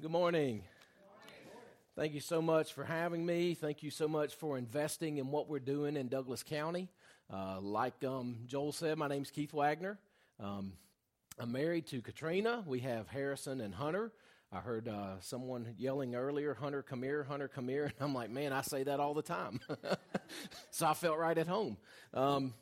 Good morning. Thank you so much for having me. Thank you so much for investing in what we're doing in Douglas County. Uh, like um, Joel said, my name's Keith Wagner. Um, I'm married to Katrina. We have Harrison and Hunter. I heard uh, someone yelling earlier, Hunter, come here, Hunter, come here. And I'm like, man, I say that all the time. so I felt right at home. Um,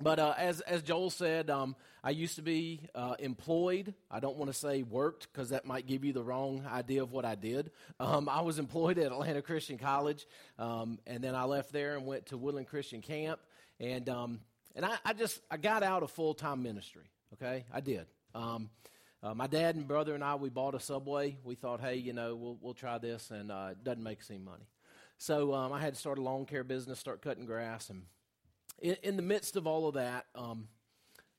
but uh, as, as Joel said, um, I used to be uh, employed. I don't want to say worked because that might give you the wrong idea of what I did. Um, I was employed at Atlanta Christian College, um, and then I left there and went to Woodland Christian Camp. And, um, and I, I, just I got out of full time ministry. Okay, I did. Um, uh, my dad and brother and I we bought a Subway. We thought, hey, you know, we'll we'll try this, and uh, it doesn't make us any money. So um, I had to start a lawn care business, start cutting grass, and in, in the midst of all of that, um,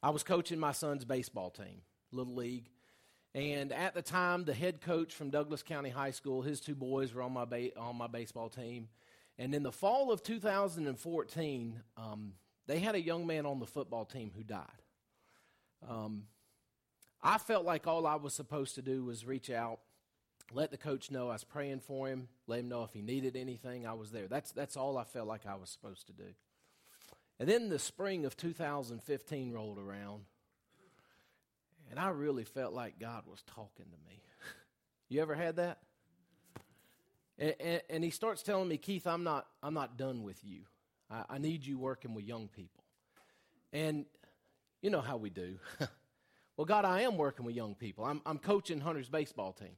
I was coaching my son's baseball team, Little League. And at the time, the head coach from Douglas County High School, his two boys were on my, ba- on my baseball team. And in the fall of 2014, um, they had a young man on the football team who died. Um, I felt like all I was supposed to do was reach out, let the coach know I was praying for him, let him know if he needed anything, I was there. That's, that's all I felt like I was supposed to do. And then the spring of 2015 rolled around, and I really felt like God was talking to me. you ever had that? And, and, and, he starts telling me, Keith, I'm not, I'm not done with you. I, I need you working with young people. And you know how we do. well, God, I am working with young people. I'm, I'm coaching Hunter's baseball team.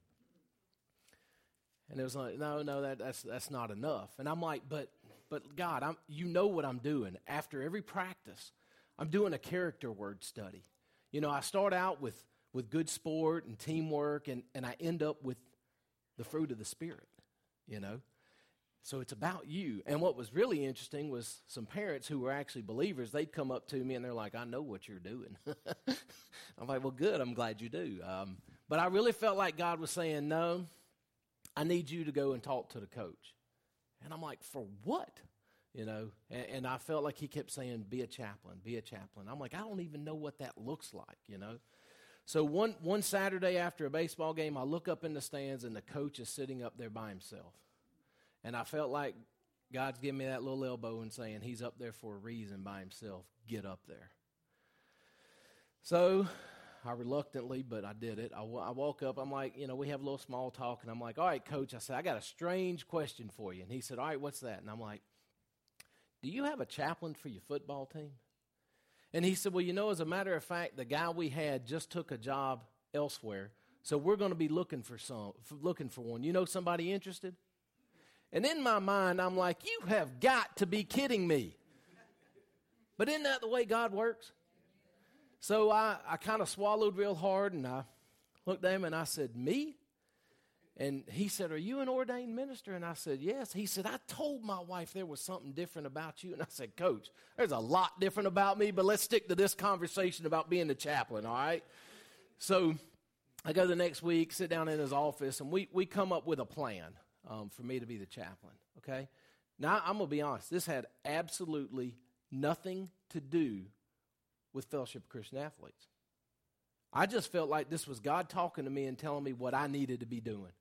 And it was like, no, no, that, that's, that's not enough. And I'm like, but but God, I'm, you know what I'm doing. After every practice, I'm doing a character word study. You know, I start out with, with good sport and teamwork, and, and I end up with the fruit of the Spirit, you know. So it's about you. And what was really interesting was some parents who were actually believers, they'd come up to me and they're like, I know what you're doing. I'm like, well, good. I'm glad you do. Um, but I really felt like God was saying, no, I need you to go and talk to the coach. And I'm like, for what? You know, and, and, I felt like he kept saying, be a chaplain, be a chaplain. I'm like, I don't even know what that looks like, you know. So one, one Saturday after a baseball game, I look up in the stands and the coach is sitting up there by himself. And I felt like God's giving me that little elbow and saying, He's up there for a reason by himself. Get up there. So I reluctantly, but I did it. I, w- I woke up. I'm like, you know, we have a little small talk, and I'm like, all right, coach. I said, I got a strange question for you. And he said, all right, what's that? And I'm like, do you have a chaplain for your football team? And he said, well, you know, as a matter of fact, the guy we had just took a job elsewhere, so we're going to be looking for some, looking for one. You know, somebody interested? And in my mind, I'm like, you have got to be kidding me. But isn't that the way God works? So I, I kind of swallowed real hard and I looked at him and I said, Me? And he said, Are you an ordained minister? And I said, Yes. He said, I told my wife there was something different about you. And I said, Coach, there's a lot different about me, but let's stick to this conversation about being the chaplain, all right? So I go the next week, sit down in his office, and we, we come up with a plan um, for me to be the chaplain, okay? Now, I'm going to be honest, this had absolutely nothing to do with Fellowship of Christian Athletes. I just felt like this was God talking to me and telling me what I needed to be doing.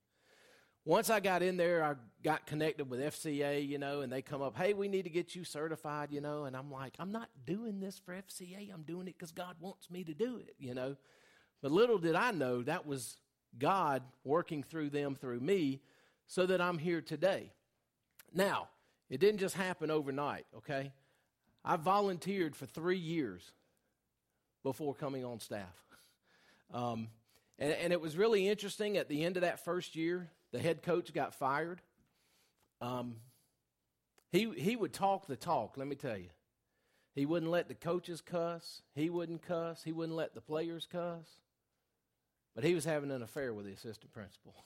Once I got in there, I got connected with FCA, you know, and they come up, hey, we need to get you certified, you know, and I'm like, I'm not doing this for FCA. I'm doing it because God wants me to do it, you know. But little did I know that was God working through them through me so that I'm here today. Now, it didn't just happen overnight, okay? I volunteered for three years before coming on staff. Um, and, and, it was really interesting. At the end of that first year, the head coach got fired. Um, he, he would talk the talk, let me tell you. He wouldn't let the coaches cuss. He wouldn't cuss. He wouldn't let the players cuss. But he was having an affair with the assistant principal.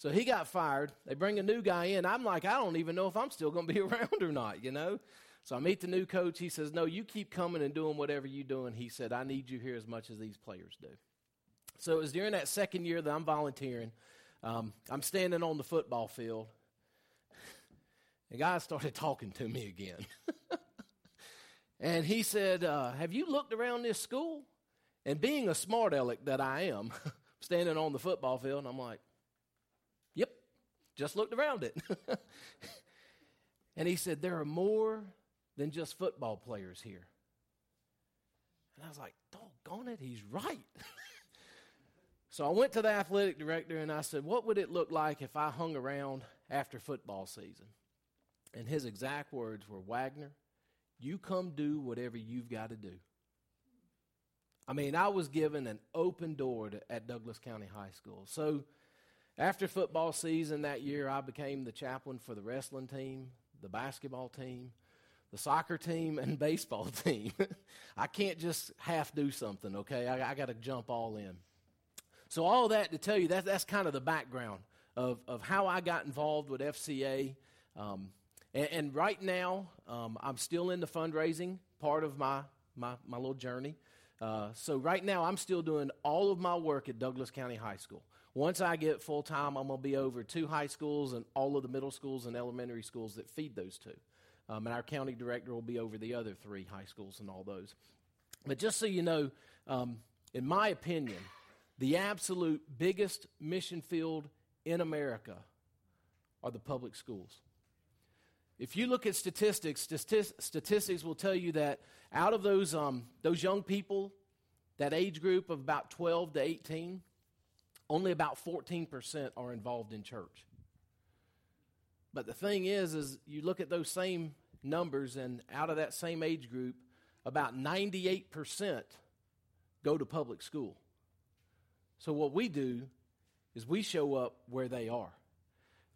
So he got fired. They bring a new guy in. I'm like, I don't even know if I'm still going to be around or not, you know? So I meet the new coach. He says, No, you keep coming and doing whatever you're doing. He said, I need you here as much as these players do. So it was during that second year that I'm volunteering. Um, I'm standing on the football field. The guy started talking to me again. and he said, uh, Have you looked around this school? And being a smart aleck that I am, standing on the football field, and I'm like, yep, just looked around it. and he said, there are more than just football players here. And I was like, doggone it, he's right. so I went to the athletic director and I said, What would it look like if I hung around after football season? And his exact words were, Wagner, you come do whatever you've got to do. I mean, I was given an open door to, at Douglas County High School. So after football season that year, I became the chaplain for the wrestling team, the basketball team, the soccer team, and baseball team. I can't just half do something, okay? I, I got to jump all in. So, all that to tell you, that, that's kind of the background of, of how I got involved with FCA. Um, and, and, right now, um, I'm still in the fundraising part of my, my, my little journey. Uh, so right now, I'm still doing all of my work at Douglas County High School. Once I get full time, I'm going to be over two high schools and all of the middle schools and elementary schools that feed those two. Um, and our county director will be over the other three high schools and all those. But just so you know, um, in my opinion, the absolute biggest mission field in America are the public schools. If you look at statistics, statistics will tell you that out of those, um, those young people, that age group of about 12 to 18, only about 14% are involved in church. But the thing is, is you look at those same numbers, and out of that same age group, about 98% go to public school. So what we do is we show up where they are.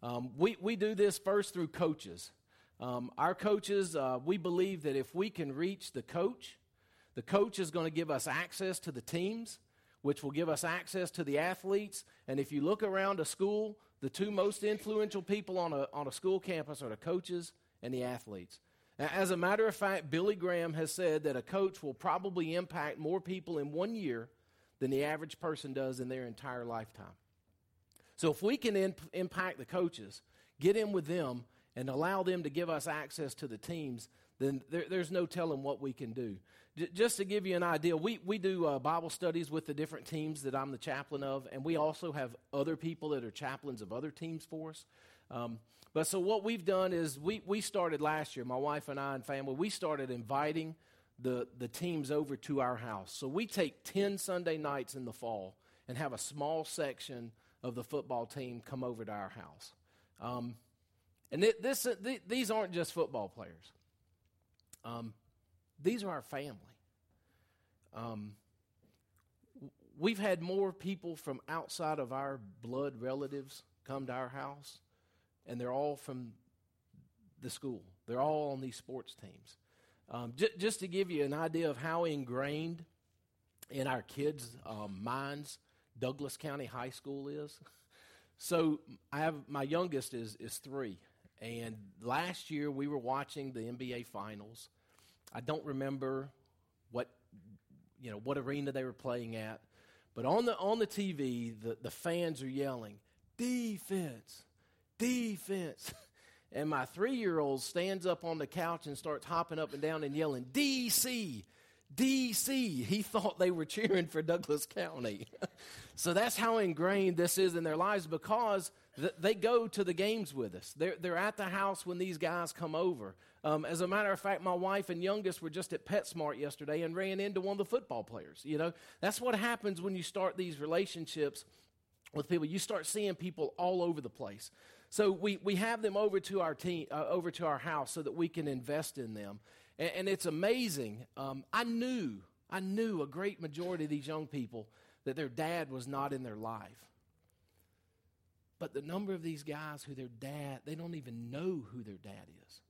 Um, we, we do this first through coaches. Um, our coaches, uh, we believe that if we can reach the coach, the coach is going to give us access to the teams, which will give us access to the athletes. And if you look around a school, the two most influential people on a, on a school campus are the coaches and the athletes. As a matter of fact, Billy Graham has said that a coach will probably impact more people in one year than the average person does in their entire lifetime. So if we can in, impact the coaches, get in with them, and allow them to give us access to the teams, then there, there's no telling what we can do. J- just to give you an idea, we, we do uh, Bible studies with the different teams that I'm the chaplain of, and we also have other people that are chaplains of other teams for us. Um, but so what we've done is we, we started last year, my wife and I and family, we started inviting the, the teams over to our house. So we take 10 Sunday nights in the fall and have a small section of the football team come over to our house. Um, and this, uh, these aren't just football players. Um, these are our family. Um, we've had more people from outside of our blood relatives come to our house, and they're all from the school. They're all on these sports teams. Um, j- just to give you an idea of how ingrained in our kids' um, minds Douglas County High School is. So I have my youngest is is three, and last year we were watching the NBA finals. I don't remember what you know what arena they were playing at, but on the on the TV the, the fans are yelling, defense, defense. And my three year old stands up on the couch and starts hopping up and down and yelling, DC, DC. He thought they were cheering for Douglas County. so that's how ingrained this is in their lives because they go to the games with us. They're, they're at the house when these guys come over. Um, as a matter of fact, my wife and youngest were just at PetSmart yesterday and ran into one of the football players. You know, that's what happens when you start these relationships with people. You start seeing people all over the place. So we, we have them over to our team, uh, over to our house so that we can invest in them. And, and it's amazing. Um, I knew, I knew a great majority of these young people that their dad was not in their life. But the number of these guys who their dad, they don't even know who their dad is.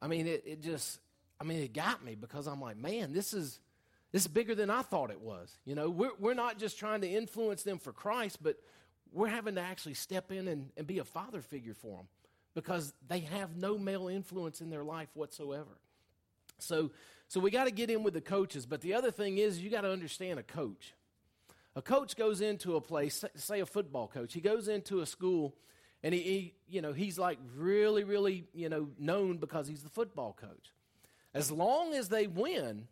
I mean, it, it just, I mean, it got me because I'm like, man, this is, this is bigger than I thought it was. You know, we're, we're not just trying to influence them for Christ, but we're having to actually step in and, and be a father figure for them because they have no male influence in their life whatsoever. So, so we got to get in with the coaches. But the other thing is, you got to understand a coach. A coach goes into a place, say a football coach. He goes into a school, and he, he, you know, he's like really, really, you know, known because he's the football coach. As long as they win,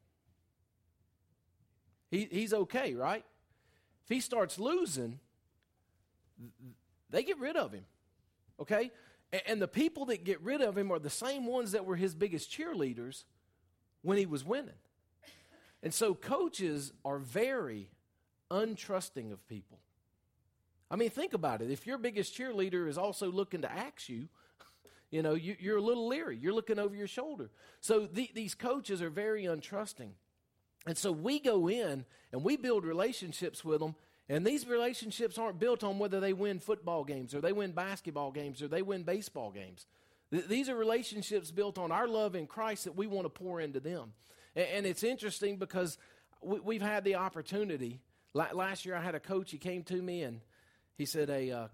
he, he's okay, right? If he starts losing, they get rid of him. Okay? And the people that get rid of him are the same ones that were his biggest cheerleaders when he was winning. And so coaches are very untrusting of people. I mean, think about it. If your biggest cheerleader is also looking to axe you, you know, you, are a little leery. You're looking over your shoulder. So the, these coaches are very untrusting. And so we go in and we build relationships with them. And these relationships aren't built on whether they win football games or they win basketball games or they win baseball games. Th- these are relationships built on our love in Christ that we want to pour into them. And, and it's interesting because we, have had the opportunity. Last year, I had a coach. He came to me and he said, "Hey, uh,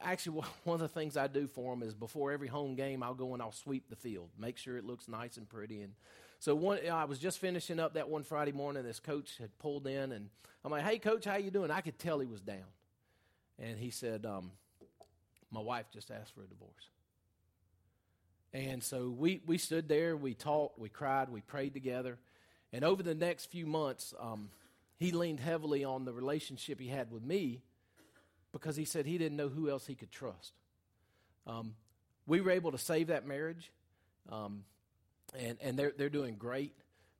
actually, one of the things I do for him is before every home game, I'll go and I'll sweep the field, make sure it looks nice and pretty." And so one, I was just finishing up that one Friday morning. This coach had pulled in, and I'm like, "Hey, coach, how you doing?" I could tell he was down, and he said, um, "My wife just asked for a divorce." And so we we stood there, we talked, we cried, we prayed together, and over the next few months, um, he leaned heavily on the relationship he had with me because he said he didn't know who else he could trust. Um, we were able to save that marriage, um, and, and they're, they're doing great.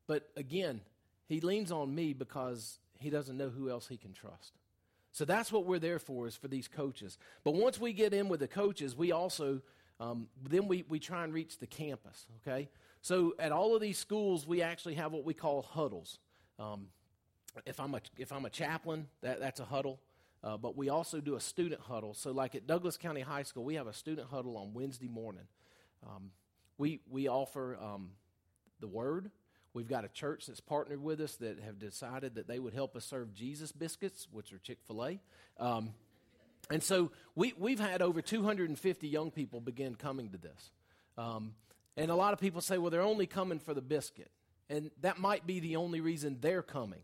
But again, he leans on me because he doesn't know who else he can trust. So that's what we're there for, is for these coaches. But once we get in with the coaches, we also, um, then we, we try and reach the campus, okay? So at all of these schools, we actually have what we call huddles. Um, if, I'm a, if I'm a chaplain, that, that's a huddle. Uh, but we also do a student huddle. So, like at Douglas County High School, we have a student huddle on Wednesday morning. Um, we, we offer um, the Word. We've got a church that's partnered with us that have decided that they would help us serve Jesus biscuits, which are Chick fil A. Um, and so we, we've had over 250 young people begin coming to this. Um, and a lot of people say, well, they're only coming for the biscuit. And that might be the only reason they're coming.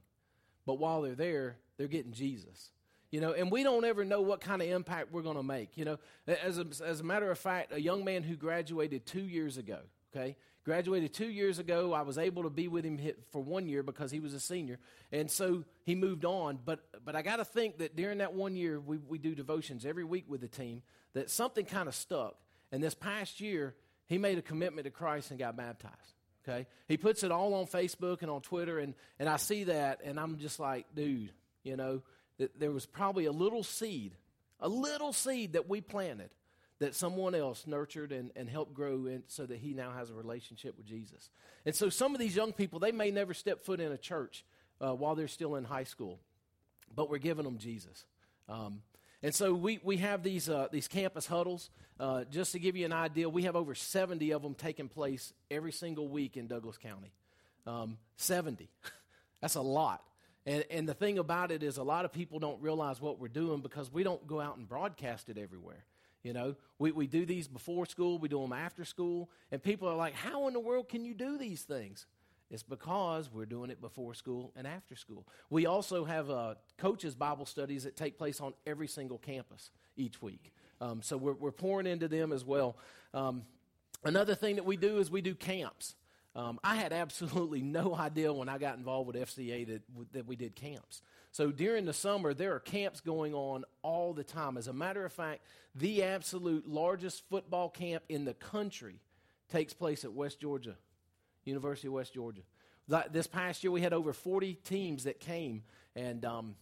But while they're there, they're getting Jesus you know, and we don't ever know what kind of impact we're going to make. You know, as a, as a matter of fact, a young man who graduated two years ago, okay, graduated two years ago. I was able to be with him for one year because he was a senior, and so he moved on. But but I got to think that during that one year, we we do devotions every week with the team. That something kind of stuck, and this past year, he made a commitment to Christ and got baptized. Okay, he puts it all on Facebook and on Twitter, and and I see that, and I'm just like, dude, you know that there was probably a little seed, a little seed that we planted that someone else nurtured and, and helped grow in, so that he now has a relationship with Jesus. And so some of these young people, they may never step foot in a church uh, while they're still in high school, but we're giving them Jesus. Um, and so we, we have these, uh, these campus huddles. Uh, just to give you an idea, we have over 70 of them taking place every single week in Douglas County. Um, 70. That's a lot. And, and the thing about it is, a lot of people don't realize what we're doing because we don't go out and broadcast it everywhere. You know, we, we do these before school, we do them after school, and people are like, How in the world can you do these things? It's because we're doing it before school and after school. We also have uh, coaches' Bible studies that take place on every single campus each week. Um, so we're, we're pouring into them as well. Um, another thing that we do is we do camps. Um, I had absolutely no idea when I got involved with FCA that, that we did camps. So during the summer, there are camps going on all the time. As a matter of fact, the absolute largest football camp in the country takes place at West Georgia, University of West Georgia. This past year, we had over 40 teams that came and, um,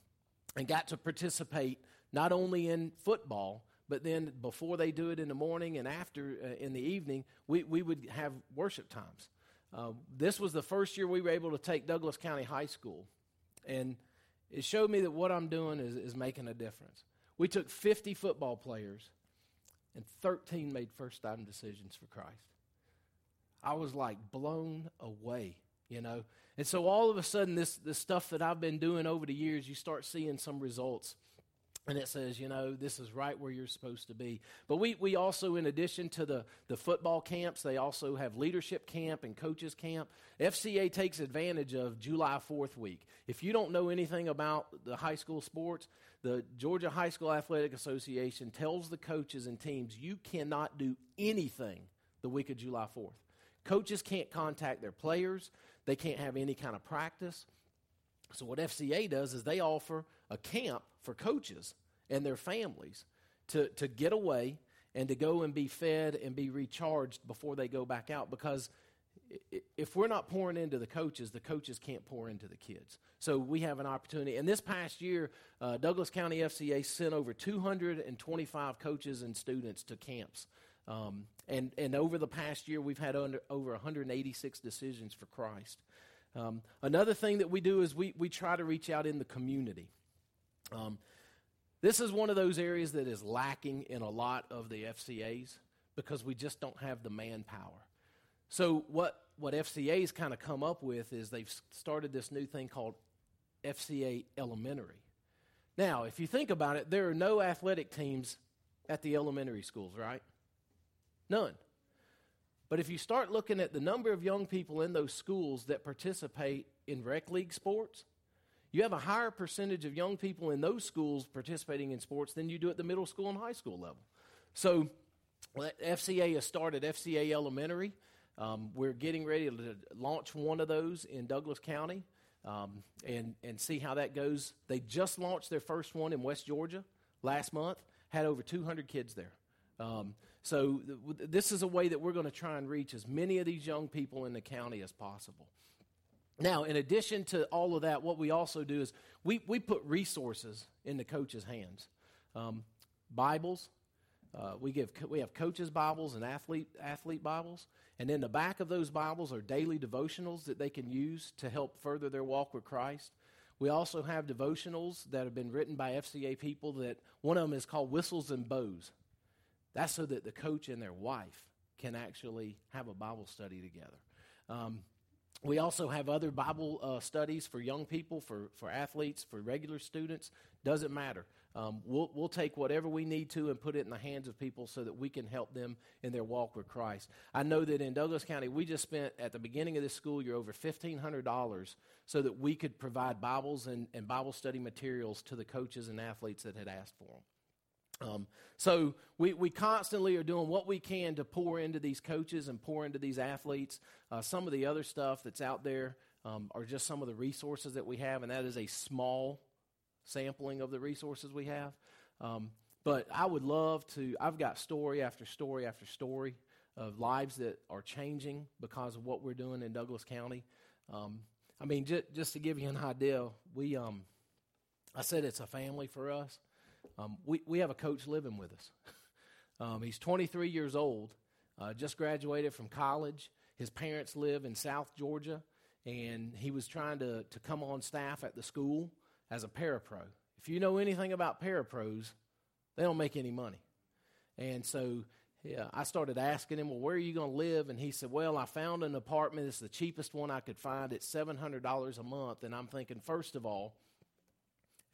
and got to participate not only in football, but then before they do it in the morning and after uh, in the evening, we, we would have worship times. Uh, this was the first year we were able to take Douglas County High School, and it showed me that what I'm doing is, is making a difference. We took 50 football players, and 13 made first time decisions for Christ. I was like blown away, you know. And so all of a sudden, this, this stuff that I've been doing over the years, you start seeing some results and it says, you know, this is right where you're supposed to be. But we, we also, in addition to the, the football camps, they also have leadership camp and coaches camp. FCA takes advantage of July 4th week. If you don't know anything about the high school sports, the Georgia High School Athletic Association tells the coaches and teams you cannot do anything the week of July 4th. Coaches can't contact their players, they can't have any kind of practice. So, what FCA does is they offer a camp for coaches and their families to, to get away and to go and be fed and be recharged before they go back out because if we're not pouring into the coaches, the coaches can't pour into the kids. So we have an opportunity. And this past year, uh, Douglas County FCA sent over 225 coaches and students to camps. Um, and, and over the past year, we've had under, over 186 decisions for Christ. Um, another thing that we do is we, we try to reach out in the community. Um, this is one of those areas that is lacking in a lot of the FCAs because we just don't have the manpower. So what what FCA's kind of come up with is they've started this new thing called FCA Elementary. Now, if you think about it, there are no athletic teams at the elementary schools, right? None. But if you start looking at the number of young people in those schools that participate in rec league sports, you have a higher percentage of young people in those schools participating in sports than you do at the middle school and high school level. So, FCA has started FCA Elementary. Um, we're getting ready to launch one of those in Douglas County um, and, and see how that goes. They just launched their first one in West Georgia last month, had over 200 kids there. Um, so, th- this is a way that we're going to try and reach as many of these young people in the county as possible. Now, in addition to all of that, what we also do is we, we put resources in the coaches' hands. Um, Bibles, uh, we give we have coaches Bibles and athlete athlete Bibles, and in the back of those Bibles are daily devotionals that they can use to help further their walk with Christ. We also have devotionals that have been written by FCA people. That one of them is called Whistles and Bows. That's so that the coach and their wife can actually have a Bible study together. Um, we also have other Bible uh, studies for young people, for, for athletes, for regular students. Doesn't matter. Um, we'll, we'll take whatever we need to and put it in the hands of people so that we can help them in their walk with Christ. I know that in Douglas County, we just spent at the beginning of this school year over $1,500 so that we could provide Bibles and, and Bible study materials to the coaches and athletes that had asked for them. Um, so we, we constantly are doing what we can to pour into these coaches and pour into these athletes. Uh, some of the other stuff that's out there um, are just some of the resources that we have, and that is a small sampling of the resources we have. Um, but I would love to, I've got story after story after story of lives that are changing because of what we're doing in Douglas County. Um, I mean, j- just to give you an idea, we, um, I said it's a family for us. Um, we, we have a coach living with us. um, he's 23 years old, uh, just graduated from college. His parents live in South Georgia, and he was trying to, to come on staff at the school as a parapro. If you know anything about parapros, they don't make any money. And so yeah, I started asking him, Well, where are you going to live? And he said, Well, I found an apartment. It's the cheapest one I could find. It's $700 a month. And I'm thinking, first of all,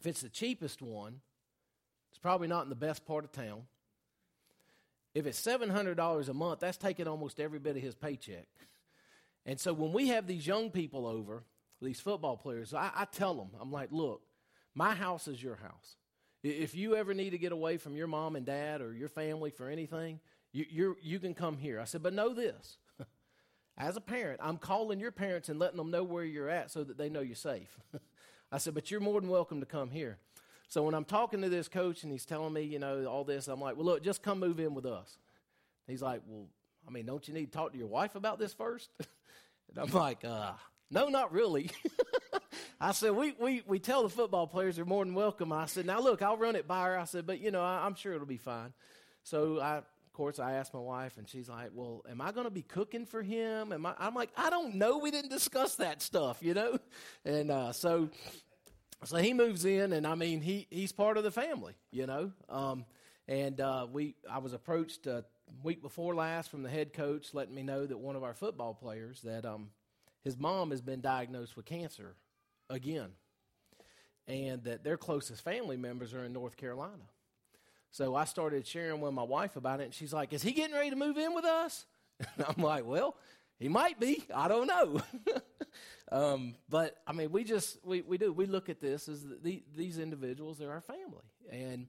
if it's the cheapest one, it's probably not in the best part of town. If it's $700 a month, that's taking almost every bit of his paycheck. And so when we have these young people over, these football players, I, I tell them, I'm like, look, my house is your house. If you ever need to get away from your mom and dad or your family for anything, you, you you can come here. I said, but know this. As a parent, I'm calling your parents and letting them know where you're at so that they know you're safe. I said, but you're more than welcome to come here. So when I'm talking to this coach and he's telling me, you know, all this, I'm like, well, look, just come move in with us. He's like, well, I mean, don't you need to talk to your wife about this first? and I'm like, uh, no, not really. I said, we, we, we tell the football players they're more than welcome. I said, now look, I'll run it by her. I said, but you know, I, am sure it'll be fine. So I, of course, I asked my wife, and she's like, well, am I going to be cooking for him? Am I, I'm like, I don't know. We didn't discuss that stuff, you know? And uh, so so he moves in, and I mean, he he's part of the family, you know. Um, and uh, we, I was approached a uh, week before last from the head coach, letting me know that one of our football players that um, his mom has been diagnosed with cancer again, and that their closest family members are in North Carolina. So I started sharing with my wife about it, and she's like, "Is he getting ready to move in with us?" And I'm like, "Well, he might be. I don't know." Um, but I mean, we just we, we do we look at this as the, these individuals are our family, and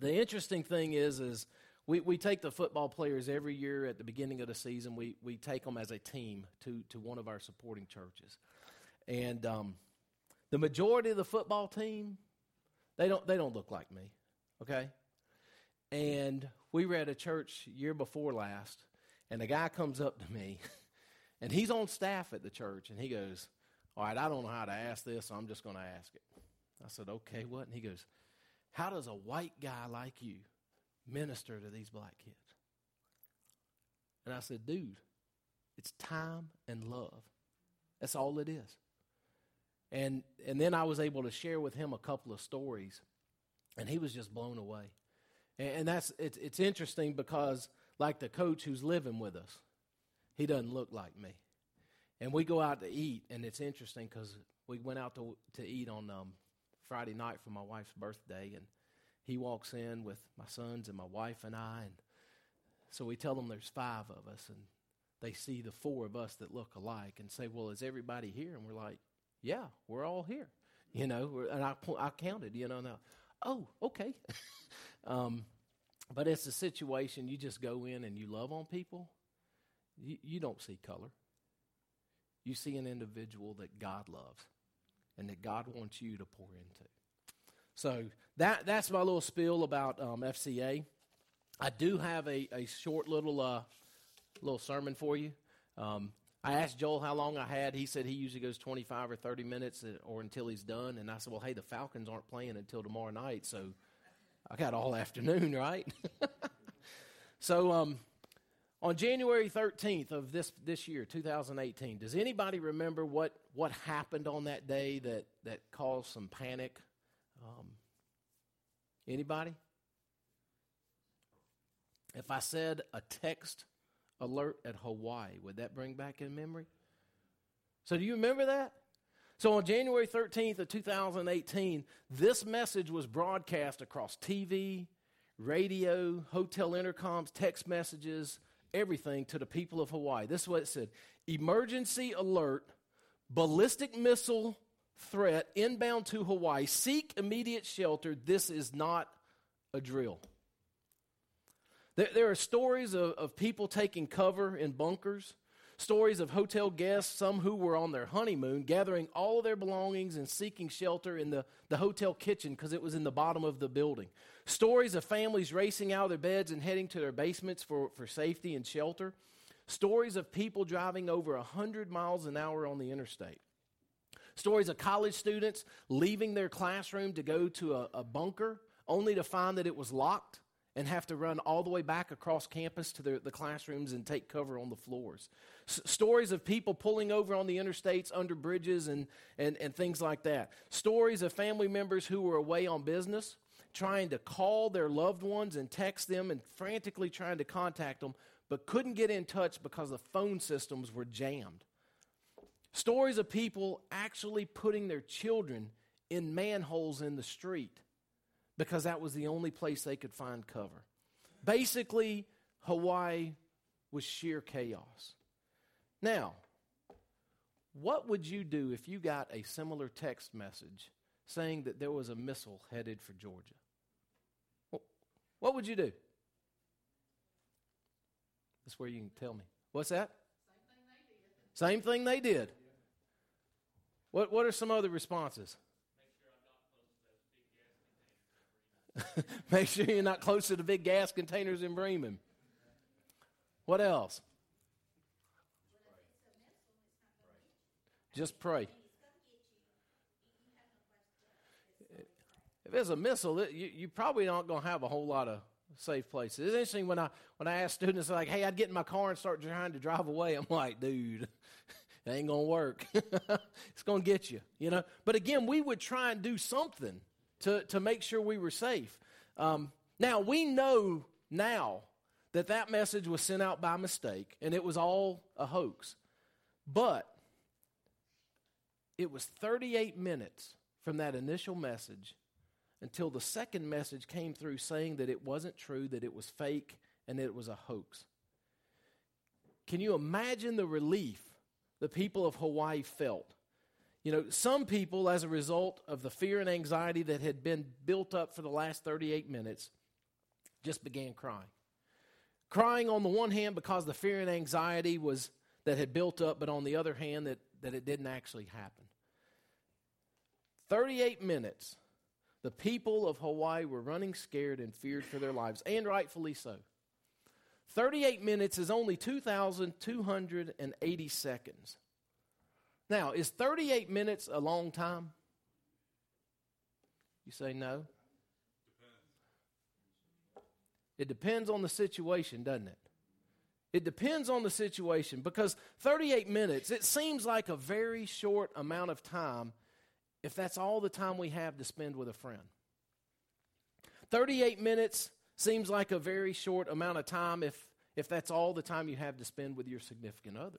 the interesting thing is is we, we take the football players every year at the beginning of the season. We we take them as a team to to one of our supporting churches, and um, The majority of the football team, they don't they don't look like me. Okay? And we were at a church year before last, and a guy comes up to me, and he's on staff at the church, and he goes, All right, I don't know how to ask this, so I'm just going to ask it. I said, Okay, what? And he goes, How does a white guy like you minister to these black kids? And I said, Dude, it's time and love. That's all it is. And, and then I was able to share with him a couple of stories, and he was just blown away. And, and that's, it's, it's interesting because, like the coach who's living with us, he doesn't look like me. And we go out to eat, and it's interesting because we went out to, to eat on um, Friday night for my wife's birthday, and he walks in with my sons and my wife and I, and so we tell them there's five of us, and they see the four of us that look alike and say, Well, is everybody here? And we're like, Yeah, we're all here. You know, and I, I counted, you know, and now, oh, okay. um, but it's a situation you just go in and you love on people. You, you don't see color. You see an individual that God loves and that God wants you to pour into. So that, that's my little spiel about um, FCA. I do have a, a short little uh, little sermon for you. Um, I asked Joel how long I had. He said he usually goes 25 or 30 minutes uh, or until he's done. And I said, well, hey, the Falcons aren't playing until tomorrow night, so I got all afternoon, right? so um, on January 13th of this, this year, 2018, does anybody remember what, what happened on that day that, that caused some panic? Um, anybody? If I said a text alert at Hawaii. Would that bring back in memory? So, do you remember that? So, on January 13th of 2018, this message was broadcast across TV, radio, hotel intercoms, text messages, everything to the people of Hawaii. This is what it said Emergency alert, ballistic missile threat inbound to Hawaii. Seek immediate shelter. This is not a drill. There, there are stories of, of people taking cover in bunkers, stories of hotel guests, some who were on their honeymoon, gathering all their belongings and seeking shelter in the, the hotel kitchen because it was in the bottom of the building. Stories of families racing out of their beds and heading to their basements for, for safety and shelter. Stories of people driving over 100 miles an hour on the interstate. Stories of college students leaving their classroom to go to a, a bunker only to find that it was locked and have to run all the way back across campus to the, the classrooms and take cover on the floors. S- stories of people pulling over on the interstates under bridges and, and, and things like that. Stories of family members who were away on business, trying to call their loved ones and text them and frantically trying to contact them, but couldn't get in touch because the phone systems were jammed. Stories of people actually putting their children in manholes in the street because that was the only place they could find cover. Basically, Hawaii was sheer chaos. Now, what would you do if you got a similar text message saying that there was a missile headed for Georgia? What would you do? That's where you can tell me. What's that? Same thing they did. Same thing they did. What, what are some other responses? Make sure you're not close to the big gas containers in Bremen. What else? Just pray. If it's a missile, you, you probably aren't going to have a whole lot of safe places. It's interesting when I when I ask students like, "Hey, I'd get in my car and start trying to drive away." I'm like, "Dude, it ain't gonna work. it's gonna get you, you know." But again, we would try and do something to, to make sure we were safe. Um, now, we know now that that message was sent out by mistake and it was all a hoax. But it was 38 minutes from that initial message until the second message came through saying that it wasn't true, that it was fake, and that it was a hoax. Can you imagine the relief the people of Hawaii felt you know, some people, as a result of the fear and anxiety that had been built up for the last 38 minutes, just began crying. Crying on the one hand because the fear and anxiety was that had built up, but on the other hand, that, that it didn't actually happen. 38 minutes, the people of Hawaii were running scared and feared for their lives, and rightfully so. 38 minutes is only 2,280 seconds. Now, is 38 minutes a long time? You say no? It depends on the situation, doesn't it? It depends on the situation because 38 minutes, it seems like a very short amount of time if that's all the time we have to spend with a friend. 38 minutes seems like a very short amount of time if, if that's all the time you have to spend with your significant other.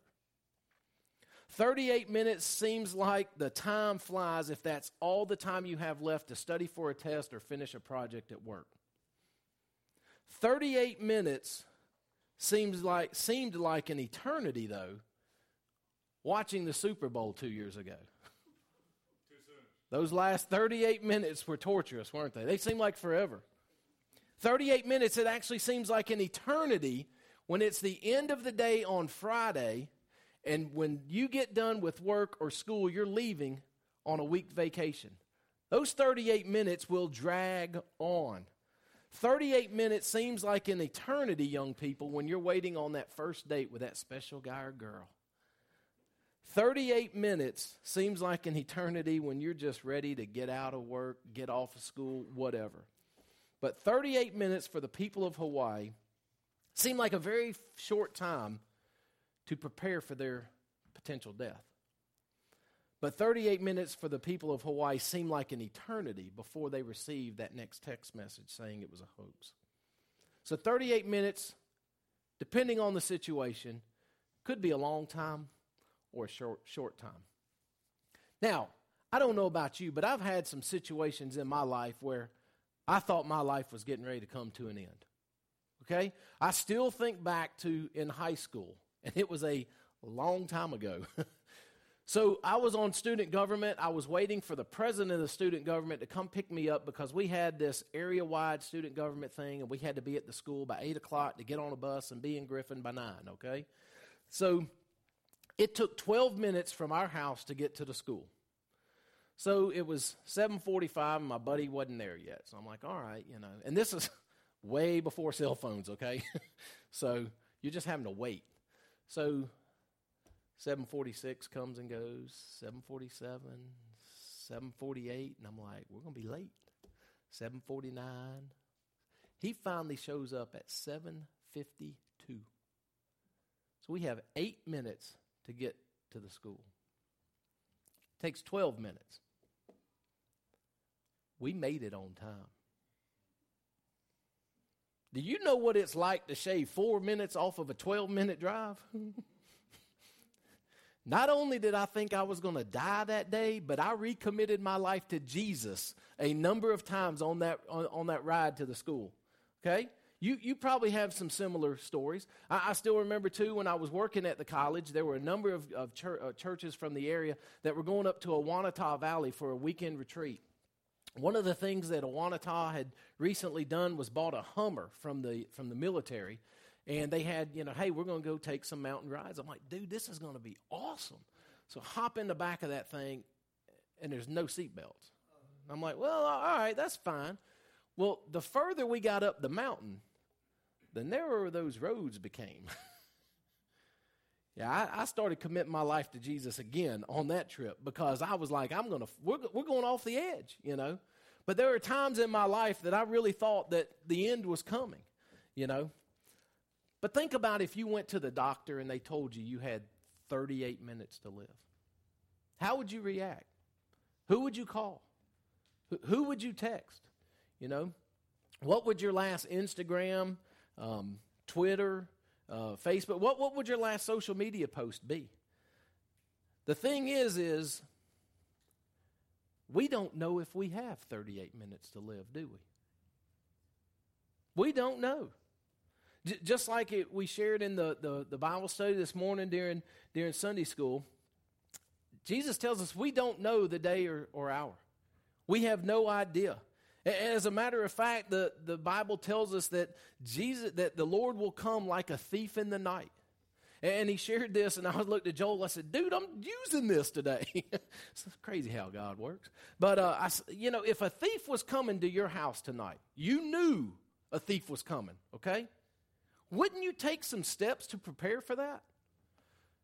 38 minutes seems like the time flies if that's all the time you have left to study for a test or finish a project at work. 38 minutes seems like seemed like an eternity though watching the Super Bowl 2 years ago. Those last 38 minutes were torturous, weren't they? They seemed like forever. 38 minutes, it actually seems like an eternity when it's the end of the day on Friday, and when you get done with work or school, you're leaving on a week vacation. Those 38 minutes will drag on. 38 minutes seems like an eternity, young people, when you're waiting on that first date with that special guy or girl. 38 minutes seems like an eternity when you're just ready to get out of work, get off of school, whatever. But 38 minutes for the people of Hawaii seem like a very short time to prepare for their potential death. But 38 minutes for the people of Hawaii seemed like an eternity before they received that next text message saying it was a hoax. So 38 minutes, depending on the situation, could be a long time or a short, short time. Now, I don't know about you, but I've had some situations in my life where I thought my life was getting ready to come to an end. Okay? I still think back to in high school, and it was a long time ago. so I was on student government. I was waiting for the president of the student government to come pick me up because we had this area wide student government thing, and we had to be at the school by 8 o'clock to get on a bus and be in Griffin by 9. Okay? So it took 12 minutes from our house to get to the school. So it was 7:45 and my buddy wasn't there yet. So I'm like, "All right, you know." And this is way before cell phones, okay? so you're just having to wait. So 7:46 comes and goes, 7:47, 7:48, and I'm like, "We're going to be late." 7:49. He finally shows up at 7:52. So we have 8 minutes to get to the school. It takes 12 minutes. We made it on time. Do you know what it's like to shave four minutes off of a 12 minute drive? Not only did I think I was going to die that day, but I recommitted my life to Jesus a number of times on that, on, on that ride to the school. Okay? You, you probably have some similar stories. I, I, still remember, too, when I was working at the college, there were a number of, of chur- uh, churches from the area that were going up to Owanata Valley for a weekend retreat. One of the things that Awanata had recently done was bought a Hummer from the, from the military. And they had, you know, hey, we're going to go take some mountain rides. I'm like, dude, this is going to be awesome. So hop in the back of that thing, and there's no seatbelts. I'm like, well, all right, that's fine. Well, the further we got up the mountain, the narrower those roads became. yeah, I, I, started committing my life to Jesus again on that trip because I was like, I'm gonna, we're, we're going off the edge, you know. But there were times in my life that I really thought that the end was coming, you know. But think about if you went to the doctor and they told you you had 38 minutes to live. How would you react? Who would you call? Who would you text? You know, what would your last Instagram um, Twitter, uh, Facebook. What, what would your last social media post be? The thing is, is we don't know if we have 38 minutes to live, do we? We don't know. J- just like it, we shared in the, the, the Bible study this morning during, during Sunday school, Jesus tells us we don't know the day or, or hour. We have no idea. As a matter of fact, the, the Bible tells us that Jesus, that the Lord will come like a thief in the night. And he shared this, and I looked at Joel. I said, "Dude, I'm using this today." it's crazy how God works. But uh, I, you know, if a thief was coming to your house tonight, you knew a thief was coming. Okay, wouldn't you take some steps to prepare for that?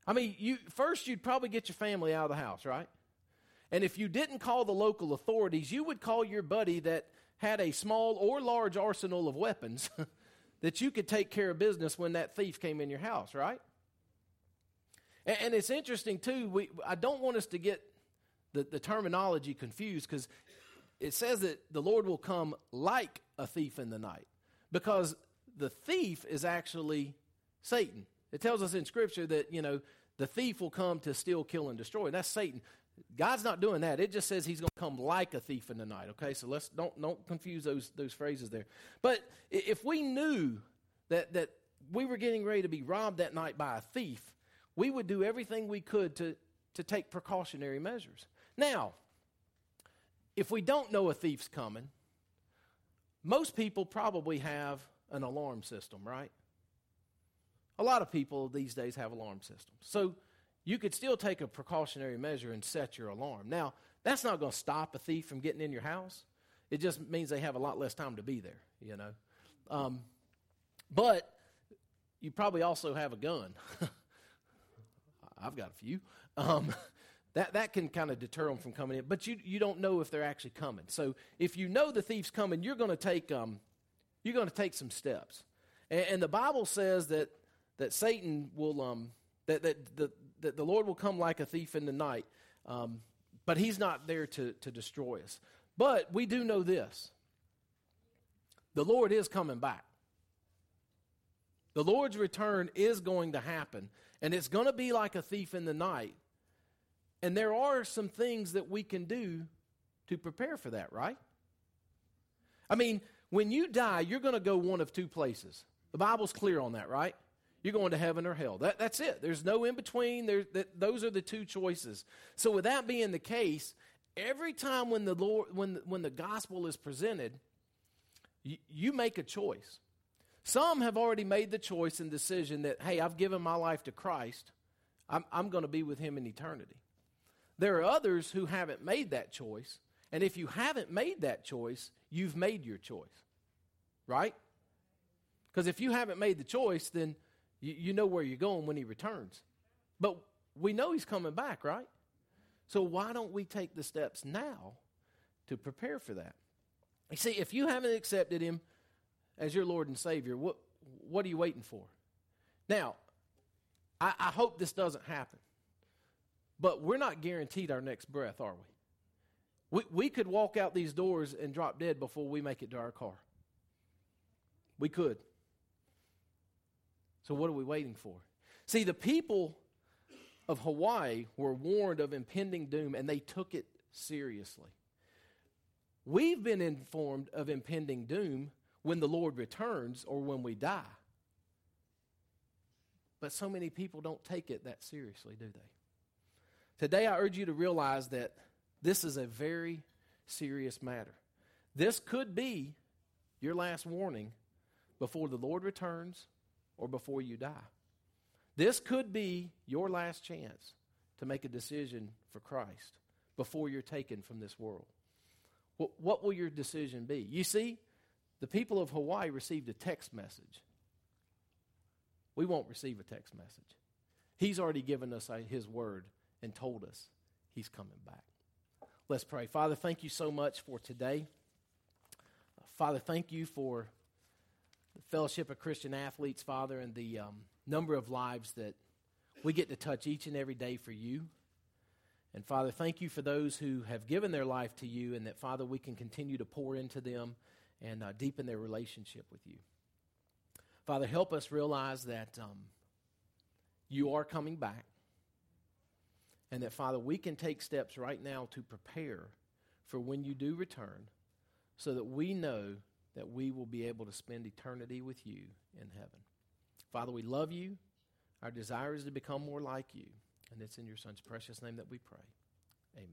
I mean, you first you'd probably get your family out of the house, right? And if you didn't call the local authorities, you would call your buddy that had a small or large arsenal of weapons that you could take care of business when that thief came in your house, right? And, and it's interesting, too. We, I don't want us to get the, the terminology confused because it says that the Lord will come like a thief in the night because the thief is actually Satan. It tells us in Scripture that, you know, the thief will come to steal, kill, and destroy. That's Satan. God's not doing that. It just says he's going to come like a thief in the night. Okay, so let's don't don't confuse those those phrases there. But if we knew that that we were getting ready to be robbed that night by a thief, we would do everything we could to to take precautionary measures. Now, if we don't know a thief's coming, most people probably have an alarm system, right? A lot of people these days have alarm systems. So you could still take a precautionary measure and set your alarm. Now, that's not going to stop a thief from getting in your house. It just means they have a lot less time to be there, you know. Um, but you probably also have a gun. I've got a few. Um, that, that can kind of deter them from coming in. But you, you don't know if they're actually coming. So if you know the thief's coming, you're going to take, um, you're going to take some steps. And, and, the Bible says that, that Satan will, um, that, that the, that the Lord will come like a thief in the night, um, but He's not there to, to destroy us. But we do know this the Lord is coming back. The Lord's return is going to happen, and it's going to be like a thief in the night. And there are some things that we can do to prepare for that, right? I mean, when you die, you're going to go one of two places. The Bible's clear on that, right? You're going to heaven or hell. That, that's it. There's no in between. There, that, those are the two choices. So, with that being the case, every time when the Lord, when, when the gospel is presented, you, you make a choice. Some have already made the choice and decision that, hey, I've given my life to Christ. I'm, I'm going to be with him in eternity. There are others who haven't made that choice. And if you haven't made that choice, you've made your choice. Right? Because if you haven't made the choice, then you, you know where you're going when he returns. But we know he's coming back, right? So why don't we take the steps now to prepare for that? You see, if you haven't accepted him as your Lord and Savior, what, what are you waiting for? Now, I, I hope this doesn't happen. But we're not guaranteed our next breath, are we? we? We could walk out these doors and drop dead before we make it to our car. We could. So, what are we waiting for? See, the people of Hawaii were warned of impending doom and they took it seriously. We've been informed of impending doom when the Lord returns or when we die. But so many people don't take it that seriously, do they? Today, I urge you to realize that this is a very serious matter. This could be your last warning before the Lord returns or before you die. This could be your last chance to make a decision for Christ before you're taken from this world. What will your decision be? You see, the people of Hawaii received a text message. We won't receive a text message. He's already given us uh, his word and told us he's coming back. Let's pray. Father, thank you so much for today. Father, thank you for Fellowship of Christian Athletes, Father, and the um, number of lives that we get to touch each and every day for you. And Father, thank you for those who have given their life to you, and that, Father, we can continue to pour into them and uh, deepen their relationship with you. Father, help us realize that um, you are coming back, and that, Father, we can take steps right now to prepare for when you do return so that we know that we will be able to spend eternity with you in heaven. Father, we love you. Our desire is to become more like you. And it's in your Son's precious name that we pray. Amen.